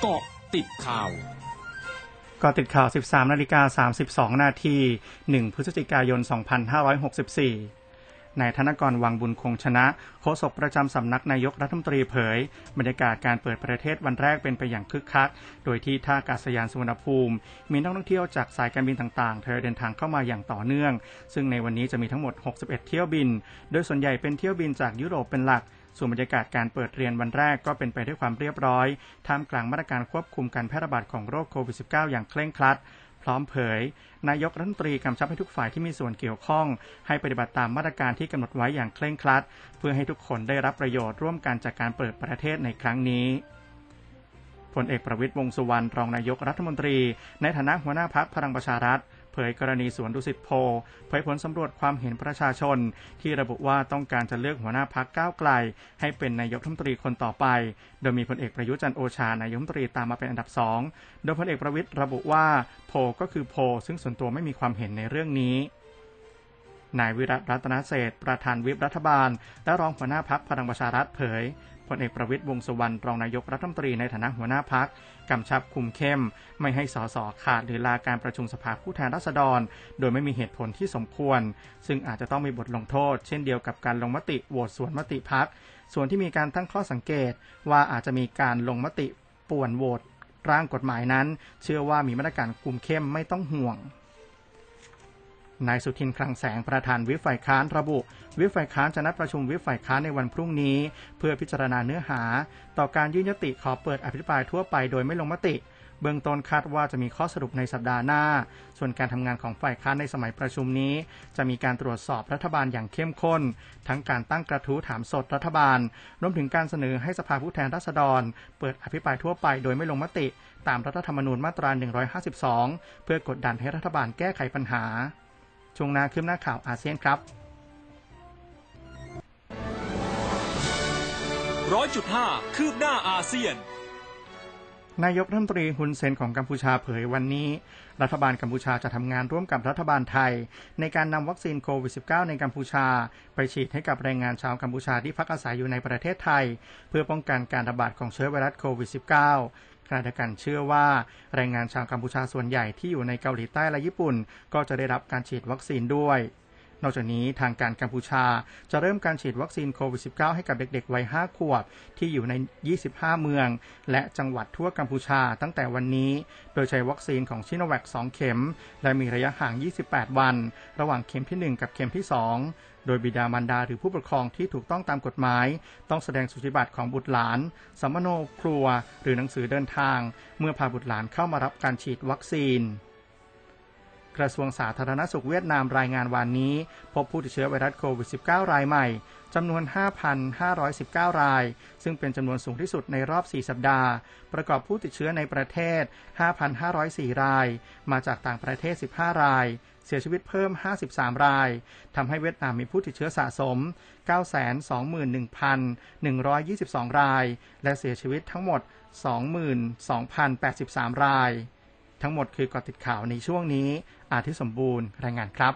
เกาะติดข่าวก็ติดข่าว 13 นาฬิกา 32 นาที 1 พฤศจิกายน 2564 นายธนกรวังบุญคงชนะโฆษกประจำสำนักนายกรัฐมนตรีเผย บรรยากาศการเปิดประเทศวันแรกเป็นไปอย่างคึกคัก โดยที่ท่าอากาศยานสุวรรณภูมิ มีนักท่องเที่ยวจากสายการบินต่างๆ เธอเดินทางเข้ามาอย่างต่อเนื่อง ซึ่งในวันนี้จะมีทั้งหมด 61 เที่ยวบิน โดยส่วนใหญ่เป็นเที่ยวบินจากยุโรปเป็นหลัก ส่วนบรรยากาศการเปิดเรียนวันแรกก็เป็นไปด้วยความเรียบร้อย ท่ามกลางมาตรการควบคุมการแพร่ระบาดของโรคโควิด -19 อย่างเคร่งครัด พร้อมเผย นายกรัฐมนตรีกำชับให้ทุกฝ่ายที่มีส่วนเกี่ยวข้อง ให้ปฏิบัติตามมาตรการที่กำหนดไว้อย่างเคร่งครัด เพื่อให้ทุกคนได้รับประโยชน์ร่วมกันจากการเปิดประเทศในครั้งนี้พลเอกประวิตยวงสุวรรณรองนายกรัฐมนตรี ในฐานะหัวหน้าพักพลังประชารัฐ เผยกรณีสวนดุสิตโพเผยผลสำรวจความเห็นประชาชน ที่ระบุว่าต้องการจะเลือกหัวหน้าพักก้าวไกล ให้เป็นนายกรัฐมนตรีคนต่อไป โดยมีพลเอกประยุจันโอชานายกรัฐมนตรีตามมาเป็นอันดับสองโดยพลเอกประวิตรระบุว่า โพก็คือโพซึ่งส่วนตัวไม่มีความเห็นในเรื่องนี้ นายวิรัตรัตนเศษประธานวิปรัฐบาล และรองหัวหน้าพักพลังประชารัฐเผยพลเอกประวิตยวงสุวรรณรองนายกรัฐมนตรีในฐานะหัวหน้าพักกำชับคุมเข้ม ไม่ให้สสขาดหรือลาการประชุมสภาผู้แทนราษฎร โดยไม่มีเหตุผลที่สมควร ซึ่งอาจจะต้องมีบทลงโทษ เช่นเดียวกับการลงมติโหวตสวนมติพักส่วนที่มีการตั้งข้อสังเกตว่าอาจจะมีการลงมติป่วนโหวตร่างกฎหมายนั้น เชื่อว่ามีมาตรการคุมเข้มไม่ต้องห่วง นายสุทินคลังแสงประธานวิฝ่ายค้านระบุ วิฝ่ายค้านจะนัดประชุมวิฝ่ายค้านในวันพรุ่งนี้ เพื่อพิจารณาเนื้อหา ต่อการยื่นยติขอเปิดอภิปรายทั่วไปโดยไม่ลงมติ เบื้องต้นคาดว่าจะมีข้อสรุปในสัปดาห์หน้า ส่วนการทำงานของฝ่ายค้านในสมัยประชุมนี้ จะมีการตรวจสอบรัฐบาลอย่างเข้มข้น ทั้งการตั้งกระทู้ถามสดรัฐบาล รวมถึงการเสนอให้สภาผู้แทนราษฎร เปิดอภิปรายทั่วไปโดยไม่ลงมติ ตามรัฐธรรมนูญมาตรา 152 เพื่อกดดันให้รัฐบาลแก้ไขปัญหา ช่วงหน้าคืบหน้าข่าวอาเซียนครับร้อยจุดห้าคืบหน้าอาเซียน นายกรัฐมนตรีฮุนเซนของกัมพูชาเผยวันนี้ รัฐบาลกัมพูชาจะทำงานร่วมกับรัฐบาลไทย ในการนำวัคซีนโควิด -19 ในกัมพูชา ไปฉีดให้กับแรงงานชาวกัมพูชาที่พักอาศัยอยู่ในประเทศไทย เพื่อป้องกันการระบาดของเชื้อไวรัสโควิด -19 ขณะเดียวกันเชื่อว่าแรงงานชาวกัมพูชาส่วนใหญ่ที่อยู่ในเกาหลีใต้และญี่ปุ่น ก็จะได้รับการฉีดวัคซีนด้วย นอกจากนี้ทางการกัมพูชาจะเริ่มการฉีดวัคซีนโควิด -19 ให้กับเด็กๆ วัย 5 ขวบ ที่อยู่ใน 25 เมือง และจังหวัดทั่วกัมพูชาตั้งแต่วันนี้ โดยใช้วัคซีนของชิโนแวค 2 เข็ม และมีระยะห่าง 28 วัน ระหว่างเข็มที่ 1 กับเข็มที่ 2โดยบิดามารดาหรือผู้ปกครองที่ถูกต้องตามกฎหมาย ต้องแสดงสุจิบัตรของบุตรหลานสัมมโนครัว หรือหนังสือเดินทาง เมื่อพาบุตรหลานเข้ามารับการฉีดวัคซีน กระทรวงสาธารณสุขเวียดนามรายงานวันนี้ พบผู้ติดเชื้อไวรัสโควิด -19 รายใหม่จำนวน 5,519 ราย ซึ่งเป็นจำนวนสูงที่สุดในรอบ 4 สัปดาห์ ประกอบผู้ติดเชื้อในประเทศ 5,504 ราย มาจากต่างประเทศ 15 ราย เสียชีวิตเพิ่ม 53 ราย ทำให้เวียดนามมีผู้ติดเชื้อสะสม 921,122 ราย และเสียชีวิตทั้งหมด 22,083 ราย ทั้งหมดคือกอติดข่าวในช่วงนี้ อาทิสมบูรณ์รายงานครับ